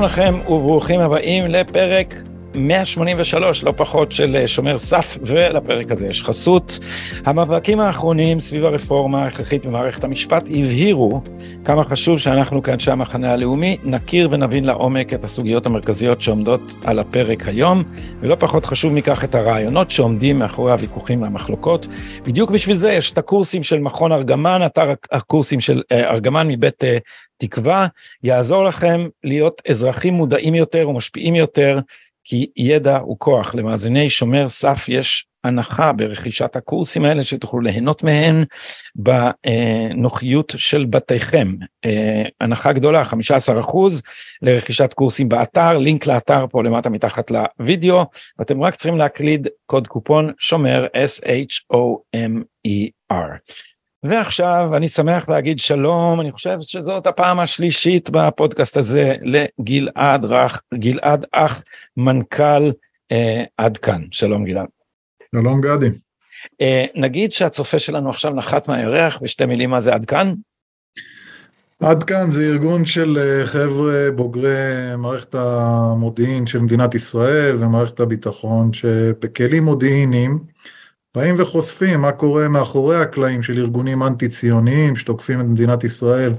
שלום לכם וברוכים הבאים לפרק 183, לא פחות של אה, שומר סף, ולפרק הזה יש חסות. המאבקים האחרונים סביב הרפורמה ההכרחית במערכת המשפט הבהירו כמה חשוב שאנחנו כאנשי המחנה הלאומי נכיר ונבין לעומק את הסוגיות המרכזיות שעומדות על הפרק היום, ולא פחות חשוב מכך את הרעיונות שעומדים מאחורי הוויכוחים והמחלוקות. בדיוק בשביל זה יש את הקורסים של מכון ארגמן, אתר הקורסים של אה, ארגמן מבית אה, תקווה, יעזור לכם להיות אזרחים מודעים יותר ומשפיעים יותר. כי ידע הוא כוח. למאזיני שומר סף יש הנחה ברכישת הקורסים האלה שתוכלו ליהנות מהן בנוחיות של בתיכם. אה, הנחה גדולה, 15% לרכישת קורסים באתר, לינק לאתר פה למטה מתחת לוידאו, ואתם רק צריכים להקליד קוד קופון שומר S-H-O-M-E-R. ועכשיו אני שמח להגיד שלום, אני חושב שזאת הפעם השלישית בפודקאסט הזה לגלעד רך, גלעד אח, מנכ"ל אה, עד כאן. שלום גלעד. שלום גדי. אה, נגיד שהצופה שלנו עכשיו נחת מהירח, בשתי מילים מה זה עד כאן? עד כאן זה ארגון של אה, חבר'ה בוגרי מערכת המודיעין של מדינת ישראל ומערכת הביטחון שבכלים מודיעיניים באים וחושפים מה קורה מאחורי הקלעים של ארגונים אנטי ציוניים שתוקפים את מדינת ישראל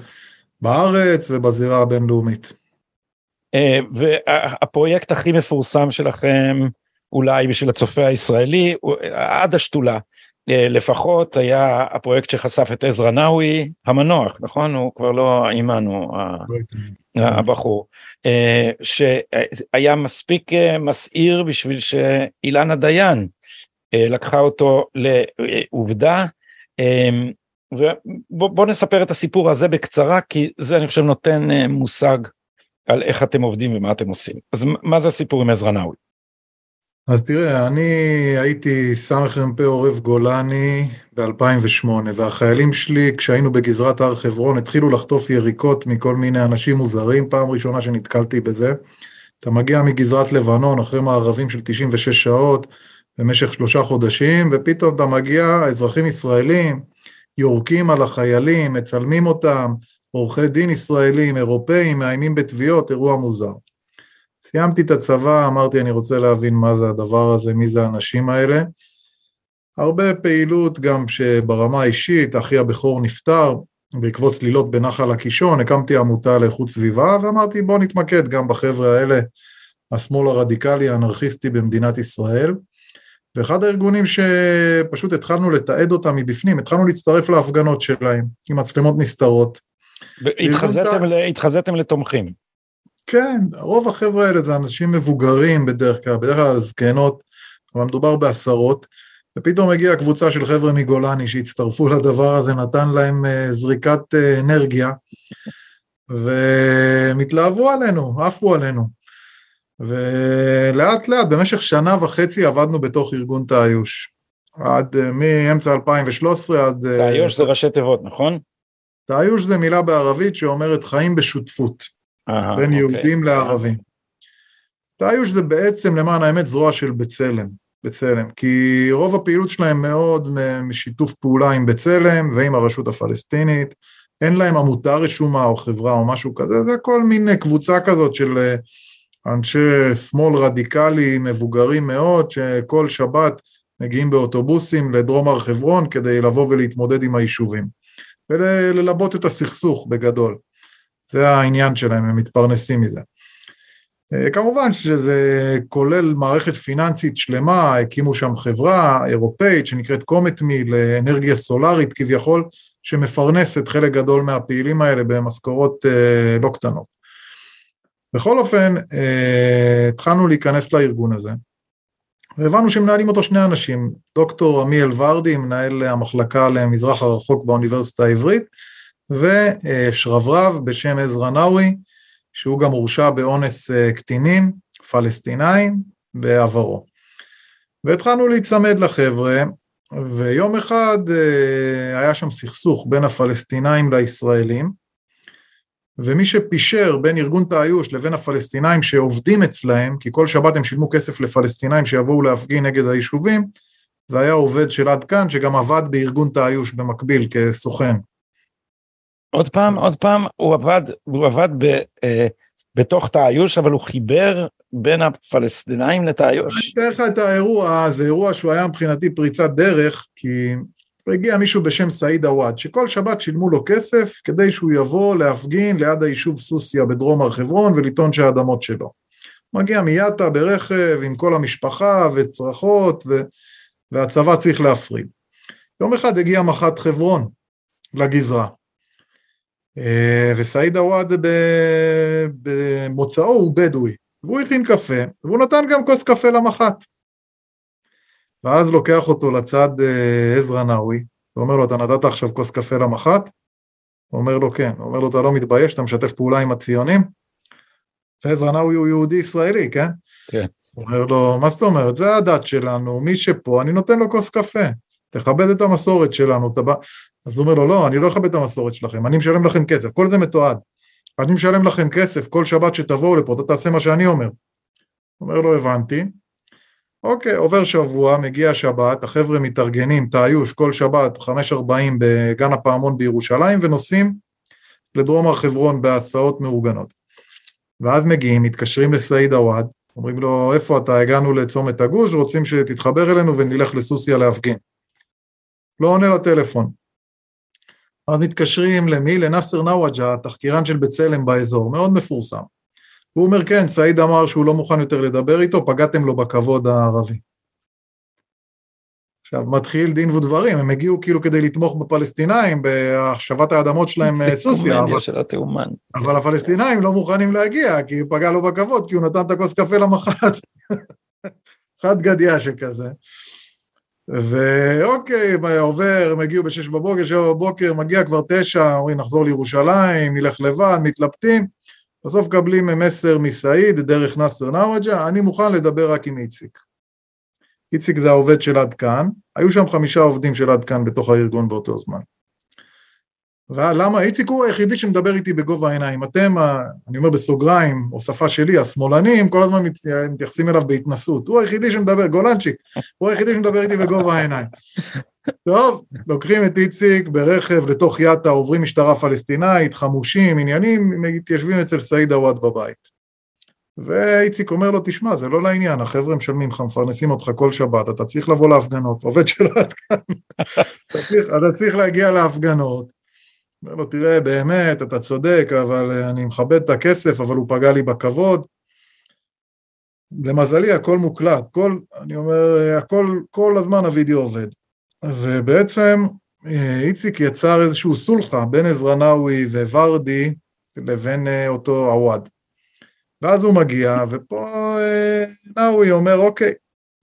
בארץ ובזירה הבינלאומית. אה, והפרויקט הכי מפורסם שלכם אולי בשביל הצופה הישראלי עד השתולה. אה, לפחות היה הפרויקט שחשף את עזרא נאווי המנוח נכון? הוא כבר לא עימנו הבחור. אה, שהיה מספיק מסעיר בשביל שאילנה דיין לקחה אותו לעובדה. אמ, ובוא נספר את הסיפור הזה בקצרה כי זה אני חושב נותן אה, מושג על איך אתם עובדים ומה אתם עושים. אז מה זה הסיפור עם עזרא נאווי? אז תראה, אני הייתי סמ"פ עורב גולני ב-2008, והחיילים שלי, כשהיינו בגזרת הר חברון, התחילו לחטוף יריקות מכל מיני אנשים מוזרים, פעם ראשונה שנתקלתי בזה. אתה מגיע מגזרת לבנון אחרי מערבים של 96 שעות, במשך שלושה חודשים, ופתאום אתה מגיע, אזרחים ישראלים יורקים על החיילים, מצלמים אותם, עורכי דין ישראלים, אירופאים, מאיימים בתביעות, אירוע מוזר. סיימתי את הצבא, אמרתי אני רוצה להבין מה זה הדבר הזה, מי זה האנשים האלה. הרבה פעילות גם שברמה האישית, אחי הבכור נפטר, בעקבות צלילות בנחל הקישון, הקמתי עמותה לאיכות סביבה, ואמרתי בוא נתמקד גם בחבר'ה האלה, השמאל הרדיקלי האנרכיסטי במדינת ישראל. ואחד הארגונים שפשוט התחלנו לתעד אותם מבפנים, התחלנו להצטרף להפגנות שלהם, עם מצלמות נסתרות. התחזיתם לתומכים. כן, רוב החבר'ה האלה זה אנשים מבוגרים בדרך כלל, בדרך כלל זקנות, אבל מדובר בעשרות, ופתאום הגיעה קבוצה של חבר'ה מגולני שהצטרפו לדבר הזה, נתן להם אה, זריקת אה, אנרגיה, והם התלהבו עלינו, עפו עלינו. ולאט לאט במשך שנה וחצי עבדנו בתוך ארגון תאיוש. עד אה, מאמצע 2013 עד... אה, תאיוש זה ראשי תיבות, נכון? תאיוש זה מילה בערבית שאומרת חיים בשותפות, Aha, בין אוקיי. יהודים לערבים. תאיוש זה בעצם למען האמת זרוע של בצלם, בצלם, כי רוב הפעילות שלהם מאוד משיתוף פעולה עם בצלם ועם הרשות הפלסטינית, אין להם עמותה רשומה או חברה או משהו כזה, זה כל מין קבוצה כזאת של אה, אנשי שמאל רדיקלי מבוגרים מאוד, שכל שבת מגיעים באוטובוסים לדרום הר חברון כדי לבוא ולהתמודד עם היישובים, וללבות את הסכסוך בגדול. זה העניין שלהם, הם מתפרנסים מזה. כמובן שזה כולל מערכת פיננסית שלמה, הקימו שם חברה אירופאית שנקראת קומטמי לאנרגיה סולארית כביכול, שמפרנסת חלק גדול מהפעילים האלה במשכורות אה, לא קטנות. בכל אופן, אה, התחלנו להיכנס לארגון הזה, והבנו שמנהלים אותו שני אנשים, דוקטור עמיאל ורדי, מנהל המחלקה למזרח הרחוק באוניברסיטה העברית, ושרברב בשם עזרא נאווי, שהוא גם הורשע באונס אה, קטינים פלסטינאים בעברו. והתחלנו להיצמד לחבר'ה, ויום אחד אה, היה שם סכסוך בין הפלסטינאים לישראלים, ומי שפישר בין ארגון תאיוש לבין הפלסטינאים שעובדים אצלהם, כי כל שבת הם שילמו כסף לפלסטינאים שיבואו להפגין נגד היישובים, זה היה עובד של עד כאן שגם עבד בארגון תאיוש במקביל כסוכן. עוד פעם, עוד פעם, הוא עבד, הוא עבד בתוך תעיוש, אבל הוא חיבר בין הפלסטינאים לתעיוש. אני אתן לך את האירוע, זה אירוע שהוא היה מבחינתי פריצת דרך, כי הגיע מישהו בשם סעיד עוואד, שכל שבת שילמו לו כסף כדי שהוא יבוא להפגין ליד היישוב סוסיא בדרום הר חברון ולטעון שהאדמות שלו. מגיע מיאטה ברכב עם כל המשפחה וצרחות ו... והצבא צריך להפריד. יום אחד הגיע מח"ט חברון לגזרה. אה, וסעיד עוואד במוצאו הוא בדואי, והוא הכין קפה, והוא נתן גם כוס קפה למח"ט. ואז לוקח אותו לצד אה, עזרא נאווי, ואומר לו, אתה נתת עכשיו כוס קפה למח"ט? הוא אומר לו, כן. הוא אומר לו, אתה לא מתבייש, אתה משתף פעולה עם הציונים? ועזרא נאווי הוא יהודי ישראלי, כן? כן. הוא אומר לו, מה זאת אומרת? זה הדת שלנו, מי שפה, אני נותן לו כוס קפה. תכבד את המסורת שלנו, אתה בא... אז הוא אומר לו, לא, אני לא אכבד את המסורת שלכם, אני משלם לכם כסף, כל זה מתועד. אני משלם לכם כסף כל שבת שתבואו לפה, אתה תעשה מה שאני אומר. אומר לו, הבנתי. אוקיי, עובר שבוע, מגיע שבת, החבר'ה מתארגנים, תאיוש, כל שבת, 5.40 בגן הפעמון בירושלים, ונוסעים לדרום הר חברון בהסעות מאורגנות. ואז מגיעים, מתקשרים לסעיד עוואד, אומרים לו, איפה אתה? הגענו לצומת הגוש, רוצים שתתחבר אלינו ונלך לסוסיה להפגין. לא עונה לטלפון. אז מתקשרים למי? לנאסר נאווג'ה, התחקירן של בצלם באזור, מאוד מפורסם. הוא אומר, כן, סעיד אמר שהוא לא מוכן יותר לדבר איתו, פגעתם לו בכבוד הערבי. עכשיו, מתחיל דין ודברים, הם הגיעו כאילו כדי לתמוך בפלסטינאים, בהחשבת האדמות שלהם סוסיה. אבל, של התאומן. אבל הפלסטינאים לא מוכנים להגיע, כי הוא פגע לו בכבוד, כי הוא נתן את הכוס קפה למח"ט. חד גדיה שכזה. ואוקיי, עובר, הם הגיעו בשש בבוקר, שבע בבוקר, מגיע כבר תשע, אומרים נחזור לירושלים, נלך לבד, מתלבטים, בסוף מקבלים מסר מסעיד דרך נאסר נאווג'ה, אני מוכן לדבר רק עם איציק. איציק זה העובד של עד כאן, היו שם חמישה עובדים של עד כאן בתוך הארגון באותו זמן. ולמה? איציק הוא היחידי שמדבר איתי בגובה העיניים. אתם, אני אומר בסוגריים, או שפה שלי, השמאלנים, כל הזמן מתייחסים אליו בהתנסות. הוא היחידי שמדבר, גולנצ'יק, הוא היחידי שמדבר איתי בגובה העיניים. טוב, לוקחים את איציק ברכב לתוך יאטה, עוברים משטרה פלסטינאית, חמושים, עניינים, מתיישבים אצל סעיד עוואד בבית. ואיציק אומר לו, תשמע, זה לא לעניין, החבר'ה משלמים לך, מפרנסים אותך כל שבת, אתה צריך לבוא להפגנות, עובד שלו עד כאן. אתה צריך להגיע להפגנות. אומר לו, תראה, באמת, אתה צודק, אבל אה, אני מכבד את הכסף, אבל הוא פגע לי בכבוד. למזלי, הכל מוקלט, כל, אני אומר, אה, הכל, כל הזמן הווידאו עובד. ובעצם אה, איציק יצר איזשהו סולחה בין עזרנאווי וורדי לבין אותו עווד. ואז הוא מגיע, ופה נאווי אומר, אוקיי,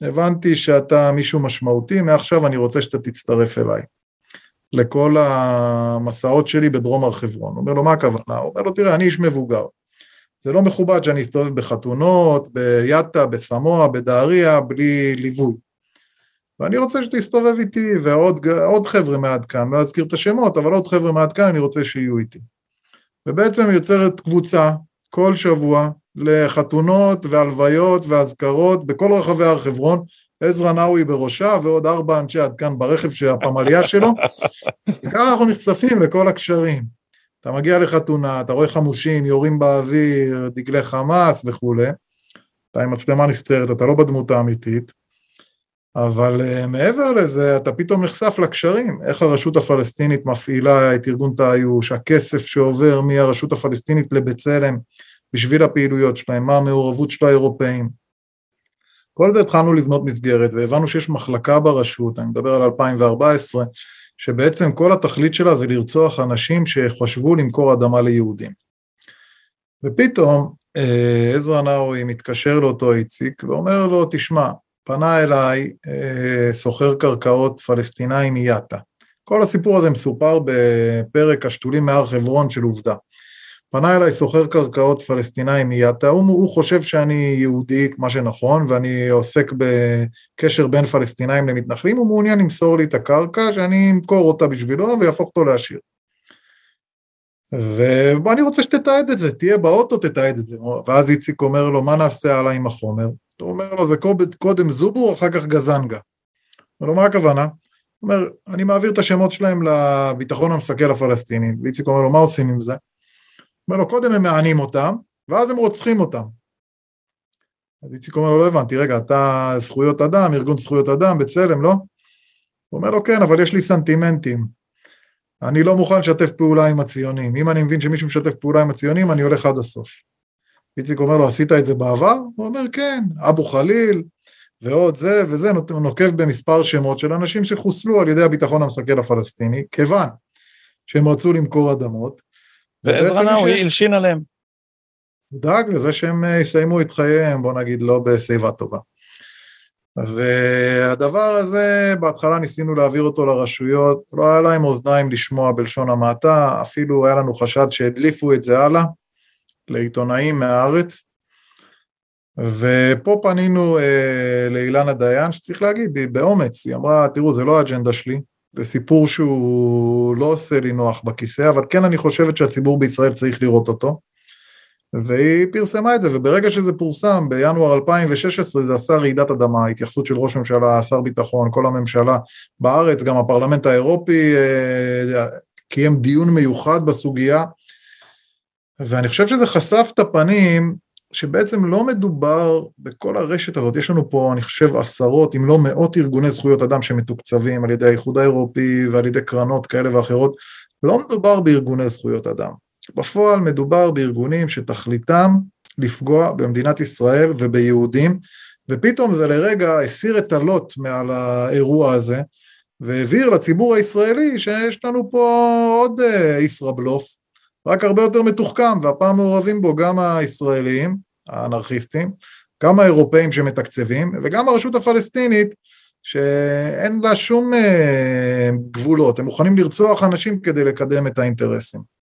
הבנתי שאתה מישהו משמעותי, מעכשיו אני רוצה שאתה תצטרף אליי. לכל המסעות שלי בדרום הר חברון. אומר לו, מה הכוונה? הוא אומר לו, תראה, אני איש מבוגר. זה לא מכובד שאני אסתובב בחתונות, ביאטה, בסמואה, בדהריה, בלי ליווי. ואני רוצה שתסתובב איתי, ועוד חבר'ה מעד כאן, לא אזכיר את השמות, אבל עוד חבר'ה מעד כאן, אני רוצה שיהיו איתי. ובעצם יוצרת קבוצה כל שבוע לחתונות והלוויות ואזכרות בכל רחבי הר חברון, עזרא נאווי בראשה ועוד ארבע אנשי עד כאן ברכב של הפמליה שלו, וככה אנחנו נחשפים לכל הקשרים. אתה מגיע לחתונה, אתה רואה חמושים, יורים באוויר, דגלי חמאס וכולי, אתה עם מצלמה נסתרת, אתה לא בדמות האמיתית, אבל uh, מעבר לזה, אתה פתאום נחשף לקשרים, איך הרשות הפלסטינית מפעילה את ארגון תאיוש, הכסף שעובר מהרשות הפלסטינית לבצלם בשביל הפעילויות שלהם, מה המעורבות של האירופאים. כל זה התחלנו לבנות מסגרת והבנו שיש מחלקה ברשות, אני מדבר על 2014, שבעצם כל התכלית שלה זה לרצוח אנשים שחשבו למכור אדמה ליהודים. ופתאום אה, עזרא נאווי מתקשר לאותו איציק ואומר לו, תשמע, פנה אליי אה, סוחר קרקעות פלסטיני מיאטה. כל הסיפור הזה מסופר בפרק השתולים מהר חברון של עובדה. פנה אליי סוחר קרקעות פלסטיני מיאטה, הוא, הוא חושב שאני יהודי, מה שנכון, ואני עוסק בקשר בין פלסטינאים למתנחלים, הוא מעוניין למסור לי את הקרקע, שאני אמכור אותה בשבילו ויהפוך אותו לעשיר. ואני רוצה שתתעד את זה, תהיה באוטו, תתעד את זה. ואז איציק אומר לו, מה נעשה עליי עם החומר? הוא אומר לו, זה קודם זובו, אחר כך גזנגה. אומר לו, מה הכוונה? הוא אומר, אני מעביר את השמות שלהם לביטחון המסכל הפלסטיני. ואיציק אומר לו, מה עושים עם זה? אומר לו, קודם הם מענים אותם, ואז הם רוצחים אותם. אז איציק אומר לו, לא הבנתי, רגע, אתה זכויות אדם, ארגון זכויות אדם, בצלם, לא? הוא אומר לו, כן, אבל יש לי סנטימנטים. אני לא מוכן לשתף פעולה עם הציונים. אם אני מבין שמישהו משתף פעולה עם הציונים, אני הולך עד הסוף. איציק אומר לו, עשית את זה בעבר? הוא אומר, כן, אבו חליל, ועוד זה וזה, נוקב במספר שמות של אנשים שחוסלו על ידי הביטחון המסכל הפלסטיני, כיוון שהם רצו למכור אדמות. ועזרא נאווי הלשין עליהם. הוא דאג לזה שהם אה, יסיימו את חייהם, בוא נגיד, לא בשיבה טובה. והדבר הזה, בהתחלה ניסינו להעביר אותו לרשויות, לא היה להם אוזניים לשמוע בלשון המעטה, אפילו היה לנו חשד שהדליפו את זה הלאה לעיתונאים מהארץ. ופה פנינו אה, לאילנה דיין, שצריך להגיד, היא באומץ, היא אמרה, תראו, זה לא האג'נדה שלי, זה סיפור שהוא לא עושה לי נוח בכיסא, אבל כן אני חושבת שהציבור בישראל צריך לראות אותו. והיא פרסמה את זה, וברגע שזה פורסם, בינואר 2016 זה עשה רעידת אדמה, התייחסות של ראש ממשלה, שר ביטחון, כל הממשלה בארץ, גם הפרלמנט האירופי אה, קיים דיון מיוחד בסוגיה, ואני חושב שזה חשף את הפנים שבעצם לא מדובר בכל הרשת הזאת, יש לנו פה אני חושב עשרות אם לא מאות ארגוני זכויות אדם שמתוקצבים על ידי האיחוד האירופי ועל ידי קרנות כאלה ואחרות, לא מדובר בארגוני זכויות אדם, בפועל מדובר בארגונים שתכליתם לפגוע במדינת ישראל וביהודים, ופתאום זה לרגע הסיר את הלוט מעל האירוע הזה, והבהיר לציבור הישראלי שיש לנו פה עוד אה, ישראבלוף, רק הרבה יותר מתוחכם, והפעם מעורבים בו גם הישראלים, האנרכיסטים, גם האירופאים שמתקצבים, וגם הרשות הפלסטינית, שאין לה שום אה, גבולות, הם מוכנים לרצוח אנשים כדי לקדם את האינטרסים.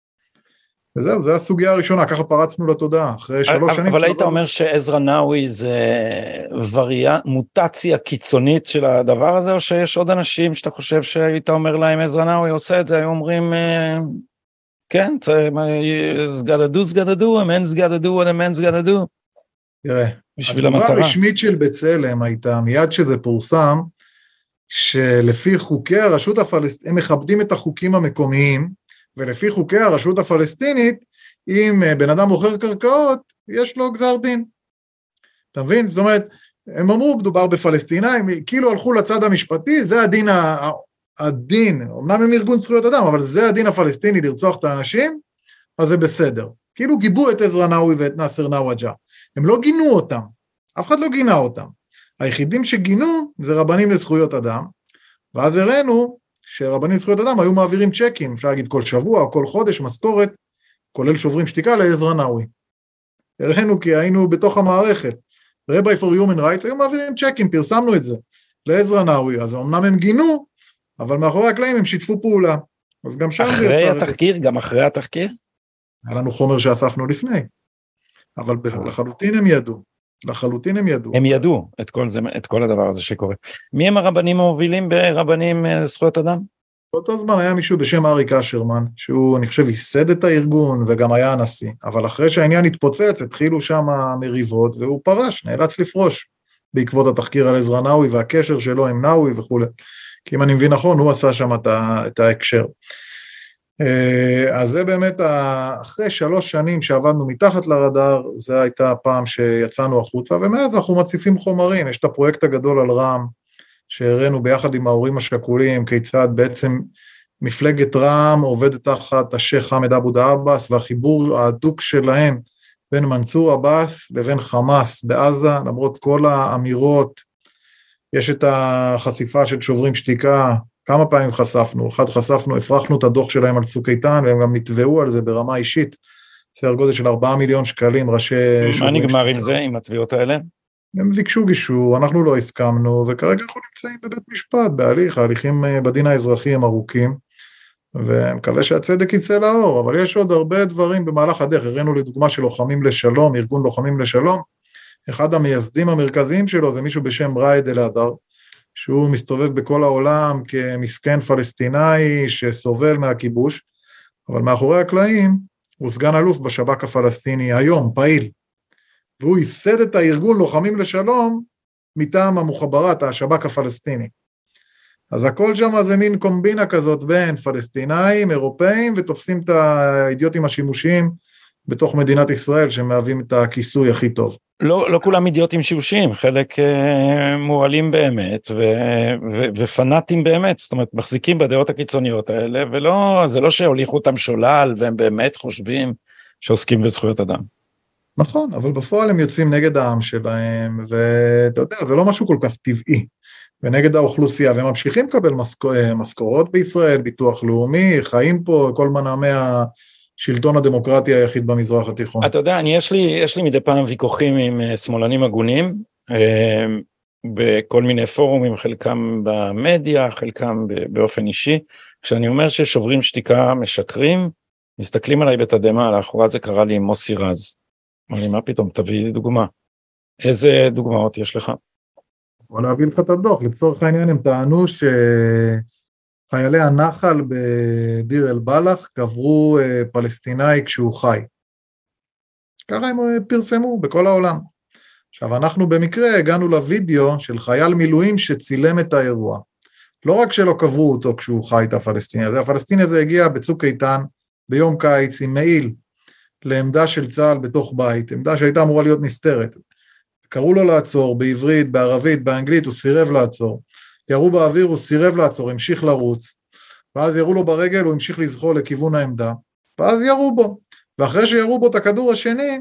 וזהו, זו הסוגיה הראשונה, ככה פרצנו לתודעה, אחרי שלוש אבל שנים. אבל היית אומר שעזרא נאווי זה וריאנט, מוטציה קיצונית של הדבר הזה, או שיש עוד אנשים שאתה חושב שהיית אומר להם עזרא נאווי עושה את זה, היו אומרים, אה, כן, סגדדו סגדדו, אמן סגדדו, אמן סגדדו. תראה, התגובה הרשמית של בצלם הייתה, מיד שזה פורסם, שלפי חוקי הרשות הפלסטינית, הם מכבדים את החוקים המקומיים, ולפי חוקי הרשות הפלסטינית, אם אה, בן אדם מוכר קרקעות, יש לו גזר דין. אתה מבין? זאת אומרת, הם אמרו, מדובר בפלסטינאים, כאילו הלכו לצד המשפטי, זה הדין, הדין, אמנם הם ארגון זכויות אדם, אבל זה הדין הפלסטיני לרצוח את האנשים, אז זה בסדר. כאילו גיבו את עזרא נאווי ואת נאסר נאווג'ה. הם לא גינו אותם, אף אחד לא גינה אותם. היחידים שגינו זה רבנים לזכויות אדם, ואז הראינו שרבנים לזכויות אדם היו מעבירים צ'קים, אפשר להגיד כל שבוע כל חודש, משכורת, כולל שוברים שתיקה לעזרא נאווי. הראינו כי היינו בתוך המערכת. רבי for Human Rights היו מעבירים צ'קים, פרסמנו את זה לעזרא נאווי, אז אמנם הם גינו, אבל מאחורי הקלעים הם שיתפו פעולה. אז גם שם זה יצא... אחרי התחקיר? גם אחרי התחקיר? היה לנו חומר שאספנו לפני, אבל לחלוטין הם ידעו. לחלוטין הם ידעו. הם ידעו את כל, זה, את כל הדבר הזה שקורה. מי הם הרבנים המובילים ברבנים אה, לזכויות אדם? באותו זמן היה מישהו בשם אריק אשרמן, שהוא, אני חושב, ייסד את הארגון וגם היה הנשיא, אבל אחרי שהעניין התפוצץ, התחילו שם מריבות, והוא פרש, נאלץ לפרוש, בעקבות התחקיר על עזרא נאווי והקשר שלו עם נאווי וכולי. כי אם אני מבין נכון, הוא עשה שם את ההקשר. אה, אז זה באמת, אחרי שלוש שנים שעבדנו מתחת לרדאר, זו הייתה הפעם שיצאנו החוצה, ומאז אנחנו מציפים חומרים, יש את הפרויקט הגדול על רע"מ, שהראינו ביחד עם ההורים השכולים, כיצד בעצם מפלגת רע"מ עובדת תחת השייח' חמד אבו דעבאס, והחיבור ההדוק שלהם בין מנסור עבאס לבין חמאס בעזה, למרות כל האמירות, יש את החשיפה של שוברים שתיקה, כמה פעמים חשפנו, אחד חשפנו, הפרחנו את הדוח שלהם על צוק איתן, והם גם נתבעו על זה ברמה אישית, סדר גודל של 4 מיליון שקלים, ראשי... מה נגמר עם זה, עם התביעות האלה? הם ביקשו גישור, אנחנו לא הסכמנו, וכרגע אנחנו נמצאים בבית משפט, בהליך, ההליכים אה, בדין האזרחי הם ארוכים, ומקווה שהצדק יצא לאור, אבל יש עוד הרבה דברים במהלך הדרך, הראינו לדוגמה של לוחמים לשלום, ארגון לוחמים לשלום, אחד המייסדים המרכזיים שלו זה מישהו בשם ראיד אל-אדר, שהוא מסתובב בכל העולם כמסכן פלסטינאי שסובל מהכיבוש, אבל מאחורי הקלעים הוא סגן אלוף בשב"כ הפלסטיני היום, פעיל, והוא ייסד את הארגון לוחמים לשלום מטעם המוחברת, השב"כ הפלסטיני. אז הכל שם זה מין קומבינה כזאת בין פלסטינאים, אירופאים, ותופסים את האידיוטים השימושיים בתוך מדינת ישראל שמהווים את הכיסוי הכי טוב. לא, לא כולם אידיוטים שיושיים, חלק אה, מועלים באמת ו, ו, ופנאטים באמת, זאת אומרת מחזיקים בדעות הקיצוניות האלה ולא, זה לא שהוליכו אותם שולל והם באמת חושבים שעוסקים בזכויות אדם. נכון, אבל בפועל הם יוצאים נגד העם שלהם, ואתה יודע, זה לא משהו כל כך טבעי, ונגד האוכלוסייה, והם ממשיכים לקבל אה, משכורות בישראל, ביטוח לאומי, חיים פה, כל מנעמי השלטון הדמוקרטי היחיד במזרח התיכון. אתה יודע, אני, יש, לי, יש לי מדי פעם ויכוחים עם אה, שמאלנים הגונים, אה, בכל מיני פורומים, חלקם במדיה, חלקם באופן אישי, כשאני אומר ששוברים שתיקה משקרים, מסתכלים עליי בתדהמה, לאחרונה זה קרה לי עם מוסי רז. אמר לי, מה פתאום, תביא לי דוגמה. איזה דוגמאות יש לך? בוא להביא לך את הדוח, לצורך העניין הם טענו שחיילי הנחל בדיר אל בלח קברו אה, פלסטיני כשהוא חי. ככה הם אה, פרסמו בכל העולם. עכשיו אנחנו במקרה הגענו לוידאו של חייל מילואים שצילם את האירוע. לא רק שלא קברו אותו כשהוא חי את הפלסטיני הזה, הפלסטיני הזה הגיע בצוק איתן ביום קיץ עם מעיל לעמדה של צה"ל בתוך בית, עמדה שהייתה אמורה להיות נסתרת. קראו לו לעצור בעברית, בערבית, באנגלית, הוא סירב לעצור. ירו באוויר, הוא סירב לעצור, המשיך לרוץ. ואז ירו לו ברגל, הוא המשיך לזחול לכיוון העמדה, ואז ירו בו. ואחרי שירו בו את הכדור השני,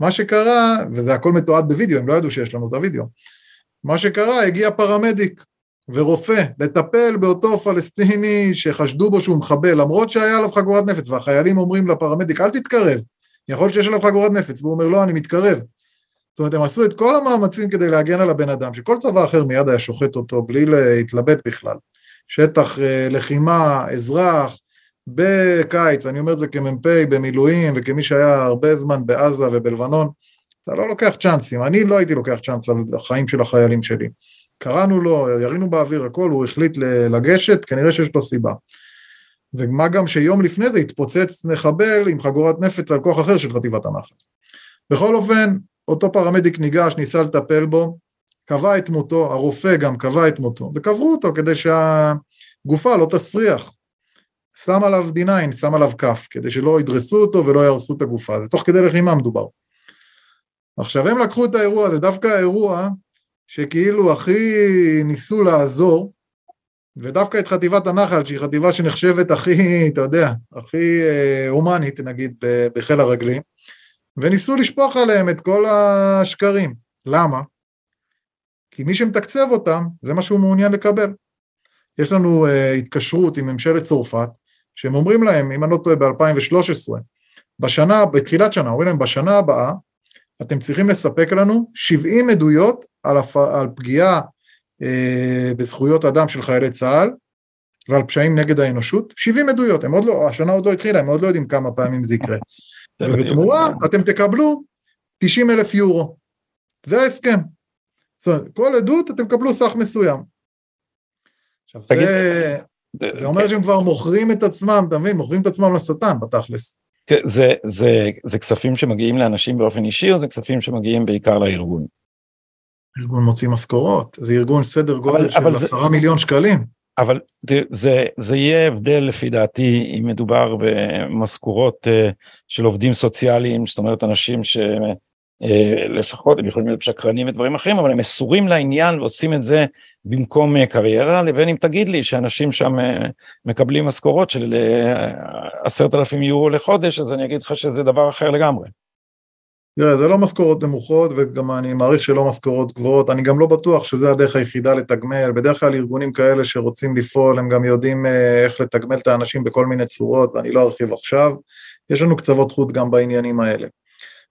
מה שקרה, וזה הכל מתועד בווידאו, הם לא ידעו שיש לנו את הווידאו, מה שקרה, הגיע פרמדיק ורופא לטפל באותו פלסטיני שחשדו בו שהוא מחבל, למרות שהיה עליו חגורת נפץ, והחיילים אומרים לפרמדיק, אל תתקרב, יכול להיות שיש עליו חגורת נפץ, והוא אומר, לא, אני מתקרב. זאת אומרת, הם עשו את כל המאמצים כדי להגן על הבן אדם, שכל צבא אחר מיד היה שוחט אותו בלי להתלבט בכלל. שטח אה, לחימה, אזרח, בקיץ, אני אומר את זה כמ"פ במילואים וכמי שהיה הרבה זמן בעזה ובלבנון, אתה לא לוקח צ'אנסים, אני לא הייתי לוקח צ'אנס על החיים של החיילים שלי. קראנו לו, ירינו באוויר הכל, הוא החליט לגשת, כנראה שיש לו סיבה. ומה גם שיום לפני זה התפוצץ מחבל עם חגורת נפץ על כוח אחר של חטיבת הנחל. בכל אופן, אותו פרמדיק ניגש, ניסה לטפל בו, קבע את מותו, הרופא גם קבע את מותו, וקברו אותו כדי שהגופה לא תסריח. שם עליו D9, שם עליו כף, כדי שלא ידרסו אותו ולא יהרסו את הגופה, זה תוך כדי לחימה מדובר. עכשיו הם לקחו את האירוע הזה, דווקא האירוע שכאילו הכי ניסו לעזור, ודווקא את חטיבת הנחל, שהיא חטיבה שנחשבת הכי, אתה יודע, הכי אה, הומנית נגיד בחיל הרגלים, וניסו לשפוך עליהם את כל השקרים. למה? כי מי שמתקצב אותם, זה מה שהוא מעוניין לקבל. יש לנו uh, התקשרות עם ממשלת צרפת, שהם אומרים להם, אם אני לא טועה, ב-2013, בשנה, בתחילת שנה, אומרים להם, בשנה הבאה, אתם צריכים לספק לנו 70 עדויות על, הפ... על פגיעה uh, בזכויות אדם של חיילי צה"ל ועל פשעים נגד האנושות, 70 עדויות, הם עוד לא, השנה עוד לא התחילה, הם עוד לא יודעים כמה פעמים זה יקרה. ובתמורה אתם תקבלו 90 אלף יורו. זה ההסכם. זאת אומרת, כל עדות אתם תקבלו סך מסוים. עכשיו זה, זה אומר שהם כבר מוכרים את עצמם, אתה מבין? מוכרים את עצמם לשטן בתכלס. כן, זה, זה, זה כספים שמגיעים לאנשים באופן אישי או זה כספים שמגיעים בעיקר לארגון? ארגון מוציא משכורות, זה ארגון סדר גודל של עשרה מיליון שקלים. אבל זה, זה יהיה הבדל לפי דעתי אם מדובר במשכורות אה, של עובדים סוציאליים, זאת אומרת אנשים שלפחות אה, הם יכולים להיות שקרנים ודברים אחרים, אבל הם מסורים לעניין ועושים את זה במקום אה, קריירה, לבין אם תגיד לי שאנשים שם מקבלים משכורות של עשרת אלפים יורו לחודש, אז אני אגיד לך שזה דבר אחר לגמרי. תראה, זה לא משכורות נמוכות, וגם אני מעריך שלא משכורות גבוהות, אני גם לא בטוח שזה הדרך היחידה לתגמל, בדרך כלל ארגונים כאלה שרוצים לפעול, הם גם יודעים אה, איך לתגמל את האנשים בכל מיני צורות, ואני לא ארחיב עכשיו, יש לנו קצוות חוט גם בעניינים האלה.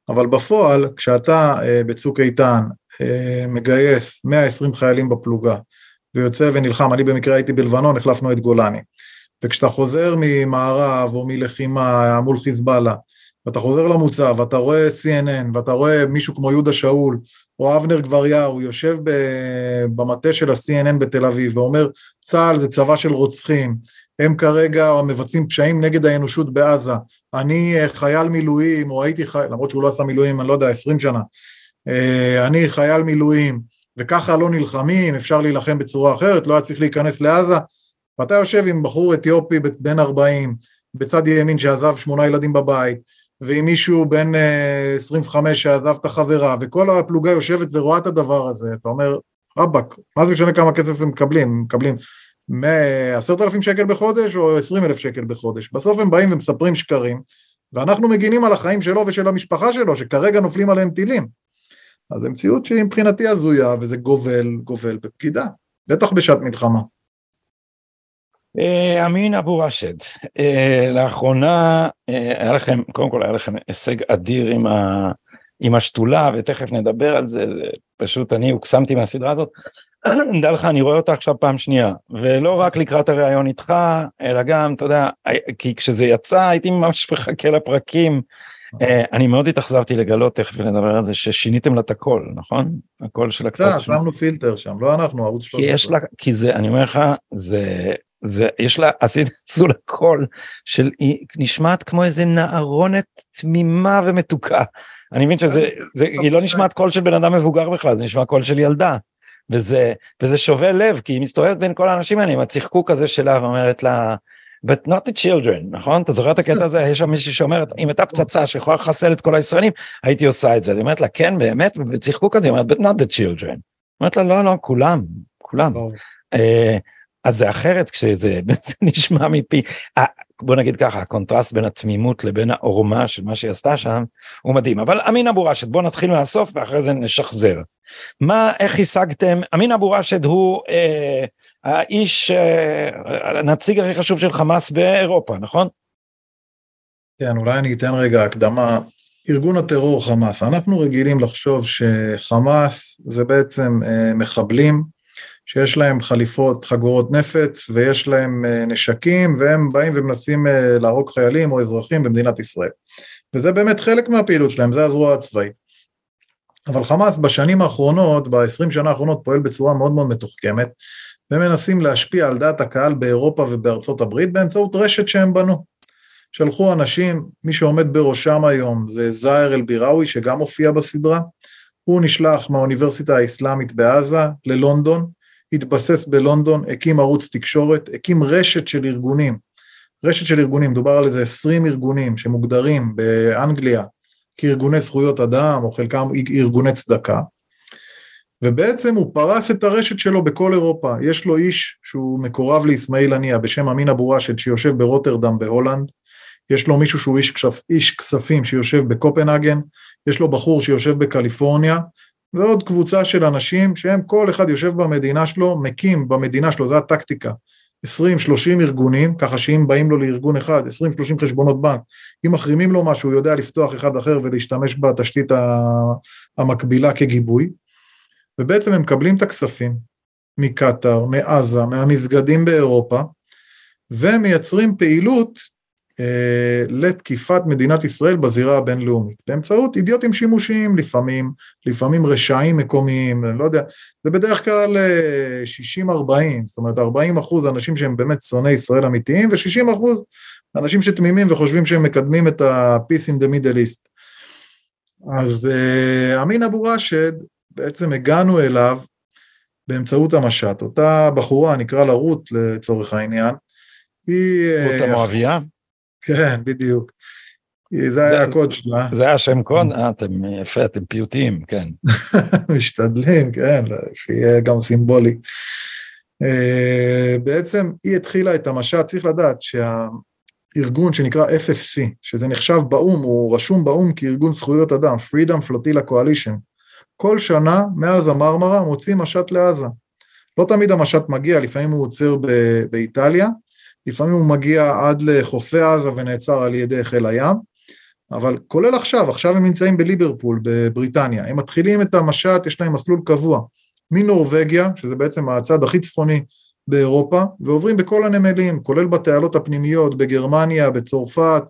אבל בפועל, כשאתה אה, בצוק איתן אה, מגייס 120 חיילים בפלוגה, ויוצא ונלחם, אני במקרה הייתי בלבנון, החלפנו את גולני, וכשאתה חוזר ממערב או מלחימה מול חיזבאללה, ואתה חוזר למוצב, ואתה רואה CNN, ואתה רואה מישהו כמו יהודה שאול, או אבנר גבריהו, יושב במטה של ה-CNN בתל אביב, ואומר, צה"ל זה צבא של רוצחים, הם כרגע מבצעים פשעים נגד האנושות בעזה, אני אה, חייל מילואים, או הייתי חייל, למרות שהוא לא עשה מילואים, אני לא יודע, 20 שנה, אה, אני חייל מילואים, וככה לא נלחמים, אפשר להילחם בצורה אחרת, לא היה צריך להיכנס לעזה, ואתה יושב עם בחור אתיופי בן 40, בצד ימין שעזב שמונה ילדים בבית, ועם מישהו בן 25 אה, שעזב את החברה, וכל הפלוגה יושבת ורואה את הדבר הזה, אתה אומר, רבאק, מה זה משנה כמה כסף הם מקבלים? הם מקבלים עשרת אלפים שקל בחודש או עשרים אלף שקל בחודש. בסוף הם באים ומספרים שקרים, ואנחנו מגינים על החיים שלו ושל המשפחה שלו, שכרגע נופלים עליהם טילים. אז זו מציאות שהיא מבחינתי הזויה, וזה גובל, גובל בבגידה, בטח בשעת מלחמה. אה, אמין אבו ראשד, אה, לאחרונה אה, היה לכם, קודם כל היה לכם הישג אדיר עם, ה, עם השתולה ותכף נדבר על זה, זה פשוט אני הוקסמתי מהסדרה הזאת. נדע לך אני רואה אותה עכשיו פעם שנייה ולא רק לקראת הראיון איתך אלא גם אתה יודע כי כשזה יצא הייתי ממש מחכה לפרקים. אני מאוד התאכזבתי לגלות תכף נדבר על זה ששיניתם לה את הכל נכון? הקול של הקצת שמנו פילטר שם לא אנחנו ערוץ 13 כי זה אני אומר לך זה זה יש לה עשו לה קול של היא נשמעת כמו איזה נערונת תמימה ומתוקה. אני מבין שזה זה, היא לא נשמעת קול של בן אדם מבוגר בכלל זה נשמע קול של ילדה. וזה וזה שובה לב כי היא מסתובבת בין כל האנשים האלה עם הצחקוק הזה שלה ואומרת לה but not the children נכון? אתה זוכר את הקטע הזה? יש שם מישהי שאומרת אם הייתה פצצה שיכולה לחסל את כל הישראלים הייתי עושה את זה היא אומרת לה כן באמת ובצחקוק הזה היא אומרת but not the children. אומרת לה לא לא כולם כולם. אז זה אחרת כשזה נשמע מפי, בוא נגיד ככה, הקונטרסט בין התמימות לבין העורמה של מה שהיא עשתה שם הוא מדהים. אבל אמין אבו ראשד, בוא נתחיל מהסוף ואחרי זה נשחזר. מה, איך השגתם, אמין אבו ראשד הוא אה, האיש, אה, הנציג הכי חשוב של חמאס באירופה, נכון? כן, אולי אני אתן רגע הקדמה. ארגון הטרור חמאס, אנחנו רגילים לחשוב שחמאס זה בעצם אה, מחבלים שיש להם חליפות, חגורות נפץ, ויש להם אה, נשקים, והם באים ומנסים אה, להרוג חיילים או אזרחים במדינת ישראל. וזה באמת חלק מהפעילות שלהם, זה הזרוע הצבאית. אבל חמאס בשנים האחרונות, ב-20 שנה האחרונות, פועל בצורה מאוד מאוד מתוחכמת, ומנסים להשפיע על דעת הקהל באירופה ובארצות הברית באמצעות רשת שהם בנו. שלחו אנשים, מי שעומד בראשם היום זה זאהר אל-ביראווי, שגם הופיע בסדרה, הוא נשלח מהאוניברסיטה האסלאמית בעזה ללונדון, התבסס בלונדון, הקים ערוץ תקשורת, הקים רשת של ארגונים, רשת של ארגונים, דובר על איזה 20 ארגונים שמוגדרים באנגליה כארגוני זכויות אדם או חלקם ארגוני צדקה, ובעצם הוא פרס את הרשת שלו בכל אירופה. יש לו איש שהוא מקורב לאסמאעיל הנייה בשם אמין אבו ראשד שיושב ברוטרדם בהולנד, יש לו מישהו שהוא איש, כספ, איש כספים שיושב בקופנהגן, יש לו בחור שיושב בקליפורניה, ועוד קבוצה של אנשים שהם כל אחד יושב במדינה שלו, מקים במדינה שלו, זו הטקטיקה. 20-30 ארגונים, ככה שאם באים לו לארגון אחד, 20-30 חשבונות בנק, אם מחרימים לו משהו, הוא יודע לפתוח אחד אחר ולהשתמש בתשתית המקבילה כגיבוי, ובעצם הם מקבלים את הכספים מקטאר, מעזה, מהמסגדים באירופה, ומייצרים פעילות לתקיפת מדינת ישראל בזירה הבינלאומית, באמצעות אידיוטים שימושיים לפעמים, לפעמים רשעים מקומיים, אני לא יודע, זה בדרך כלל 60-40, אה, זאת אומרת 40 אחוז אנשים שהם באמת שונאי ישראל אמיתיים, ו-60 אחוז אנשים שתמימים וחושבים שהם מקדמים את ה-peace in the middle east. אז אה, אמין אבו ראשד, בעצם הגענו אליו באמצעות המשט, אותה בחורה, נקרא לה רות לצורך העניין, היא... רות המואביה? כן, בדיוק. זה היה הקוד שלה. זה היה שם קוד? אה, אתם יפה, אתם פיוטיים, כן. משתדלים, כן, שיהיה גם סימבולי. אה, בעצם היא התחילה את המשט, צריך לדעת שהארגון שנקרא FFC, שזה נחשב באו"ם, הוא רשום באו"ם כארגון זכויות אדם, Freedom Flotilla Coalition, כל שנה מאז המרמרה מוצאים משט לעזה. לא תמיד המשט מגיע, לפעמים הוא עוצר באיטליה, לפעמים הוא מגיע עד לחופי עזה ונעצר על ידי חיל הים, אבל כולל עכשיו, עכשיו הם נמצאים בליברפול בבריטניה, הם מתחילים את המשט, יש להם מסלול קבוע מנורבגיה, שזה בעצם הצד הכי צפוני באירופה, ועוברים בכל הנמלים, כולל בתעלות הפנימיות בגרמניה, בצרפת,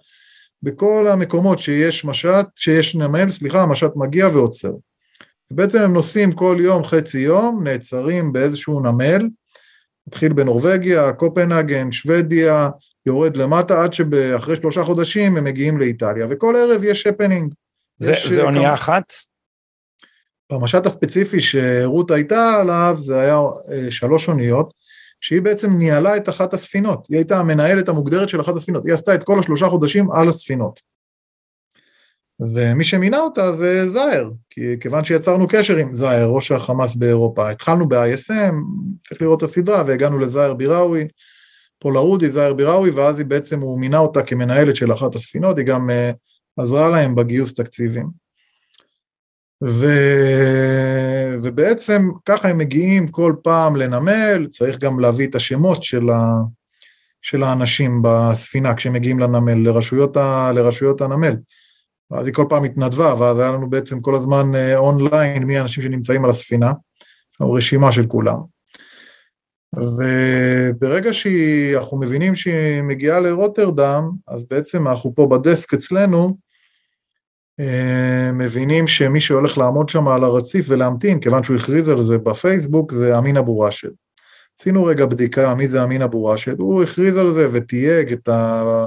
בכל המקומות שיש משט, שיש נמל, סליחה, המשט מגיע ועוצר. בעצם הם נוסעים כל יום, חצי יום, נעצרים באיזשהו נמל, מתחיל בנורבגיה, קופנהגן, שוודיה, יורד למטה עד שאחרי שלושה חודשים הם מגיעים לאיטליה, וכל ערב יש הפנינג. זה, זה אונייה כמה... אחת? במשט הספציפי שרות הייתה עליו זה היה אה, שלוש אוניות, שהיא בעצם ניהלה את אחת הספינות, היא הייתה המנהלת המוגדרת של אחת הספינות, היא עשתה את כל השלושה חודשים על הספינות. ומי שמינה אותה זה זאהר, כי כיוון שיצרנו קשר עם זאהר, ראש החמאס באירופה. התחלנו ב-ISM, צריך לראות את הסדרה, והגענו לזאהר ביראווי, פולאודי, זאהר ביראווי, ואז היא בעצם, הוא מינה אותה כמנהלת של אחת הספינות, היא גם uh, עזרה להם בגיוס תקציבים. ו... ובעצם ככה הם מגיעים כל פעם לנמל, צריך גם להביא את השמות של, ה... של האנשים בספינה כשהם מגיעים לנמל, לרשויות, ה... לרשויות הנמל. ואז היא כל פעם התנדבה, ואז היה לנו בעצם כל הזמן אונליין מי האנשים שנמצאים על הספינה, יש לנו רשימה של כולם. וברגע שאנחנו מבינים שהיא מגיעה לרוטרדם, אז בעצם אנחנו פה בדסק אצלנו, אה, מבינים שמי שהולך לעמוד שם על הרציף ולהמתין, כיוון שהוא הכריז על זה בפייסבוק, זה אמין אבו ראשד. עשינו רגע בדיקה מי זה אמין אבו ראשד, הוא הכריז על זה ותייג את, ה...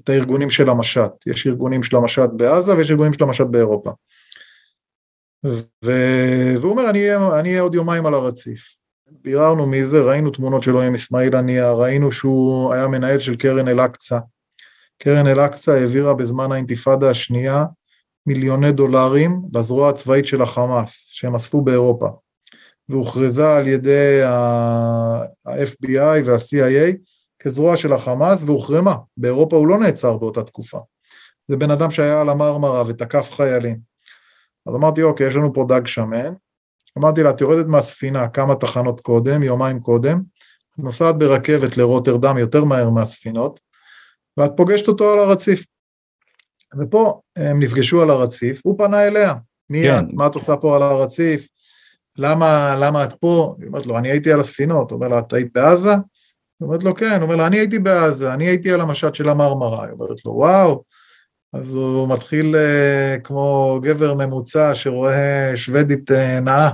את הארגונים של המשט. יש ארגונים של המשט בעזה ויש ארגונים של המשט באירופה. ו... והוא אומר, אני אהיה עוד יומיים על הרציף. ביררנו מי זה, ראינו תמונות שלו עם אסמאעיל הנייה, ראינו שהוא היה מנהל של קרן אל-אקצא. קרן אל-אקצא העבירה בזמן האינתיפאדה השנייה מיליוני דולרים לזרוע הצבאית של החמאס, שהם אספו באירופה, והוכרזה על ידי ה-FBI וה-CIA כזרוע של החמאס והוחרמה. באירופה הוא לא נעצר באותה תקופה. זה בן אדם שהיה על המרמרה ותקף חיילים. אז אמרתי, אוקיי, יש לנו פה דג שמן. אמרתי לה, את יורדת מהספינה כמה תחנות קודם, יומיים קודם, את נוסעת ברכבת לרוטרדם יותר מהר מהספינות, ואת פוגשת אותו על הרציף. ופה הם נפגשו על הרציף, הוא פנה אליה, מי כן. את? מה את עושה פה על הרציף? למה, למה את פה? היא אומרת לו, אני הייתי על הספינות. הוא אומר לה, את היית בעזה? היא אומרת לו, כן. הוא אומר לה, אני הייתי בעזה, אני הייתי על המשט של המרמרה. היא אומרת לו, וואו. אז הוא מתחיל uh, כמו גבר ממוצע שרואה שוודית uh, נאה,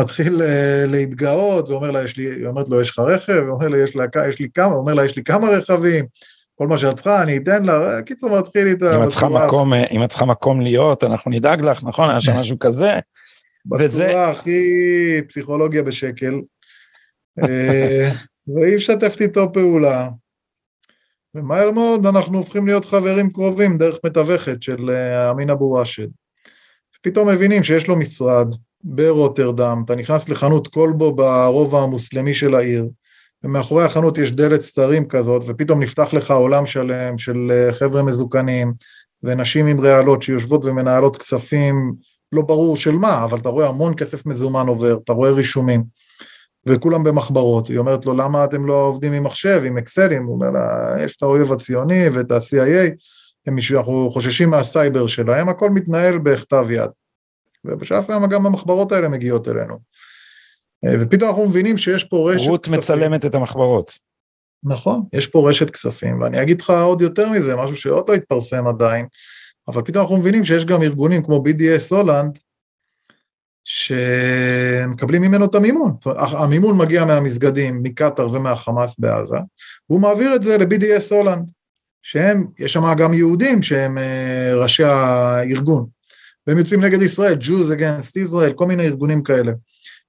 מתחיל uh, להתגאות, ואומר לה, יש לי, היא אומרת לו, יש לך רכב? הוא אומר לה, יש, לה, יש לי כמה, הוא אומר לה, יש לי כמה רכבים. כל מה שאת צריכה אני אתן לה, קיצור מתחיל איתה. אם את צריכה מקום, אם את צריכה מקום להיות, אנחנו נדאג לך, נכון? היה שם משהו כזה. בצורה הכי פסיכולוגיה בשקל. והיא משתפת איתו פעולה. ומהר מאוד אנחנו הופכים להיות חברים קרובים דרך מתווכת של אה, אמין אבו ראשד. פתאום מבינים שיש לו משרד ברוטרדם, אתה נכנס לחנות כלבו ברובע המוסלמי של העיר, ומאחורי החנות יש דלת סתרים כזאת, ופתאום נפתח לך עולם שלם של אה, חבר'ה מזוקנים, ונשים עם רעלות שיושבות ומנהלות כספים, לא ברור של מה, אבל אתה רואה המון כסף מזומן עובר, אתה רואה רישומים, וכולם במחברות. היא אומרת לו, למה אתם לא עובדים עם מחשב, עם אקסלים? הוא אומר לה, יש את האויב הציוני ואת ה-CIA, אנחנו חוששים מהסייבר שלהם, הכל מתנהל בכתב יד. ובשעה מסוימה גם המחברות האלה מגיעות אלינו. אה, ופתאום אנחנו מבינים שיש פה רשת רות כספים. רות מצלמת את המחברות. נכון, יש פה רשת כספים, ואני אגיד לך עוד יותר מזה, משהו שעוד לא התפרסם עדיין, אבל פתאום אנחנו מבינים שיש גם ארגונים כמו BDS הולנד, שמקבלים ממנו את המימון. המימון מגיע מהמסגדים, מקטאר ומהחמאס בעזה, והוא מעביר את זה ל-BDS הולנד, שהם, יש שם גם יהודים שהם אה, ראשי הארגון, והם יוצאים נגד ישראל, Jews against Israel, כל מיני ארגונים כאלה.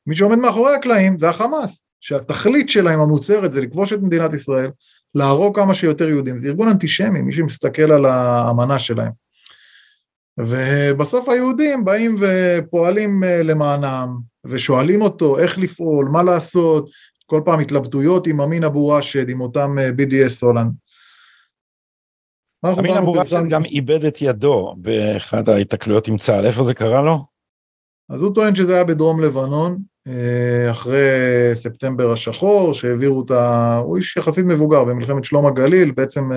מי שעומד מאחורי הקלעים זה החמאס, שהתכלית שלהם המוצהרת זה לכבוש את מדינת ישראל, להרוג כמה שיותר יהודים. זה ארגון אנטישמי, מי שמסתכל על האמנה שלהם. ובסוף היהודים באים ופועלים אה, למענם, ושואלים אותו איך לפעול, מה לעשות, כל פעם התלבטויות עם אמין אבו ראשד, עם אותם אה, BDS הולנד. אמין אבו ראשד גם איבד את ידו באחד ההיתקלויות עם צה"ל, איפה זה קרה לו? אז הוא טוען שזה היה בדרום לבנון, אה, אחרי ספטמבר השחור, שהעבירו אותה, הוא איש יחסית מבוגר, במלחמת שלום הגליל, בעצם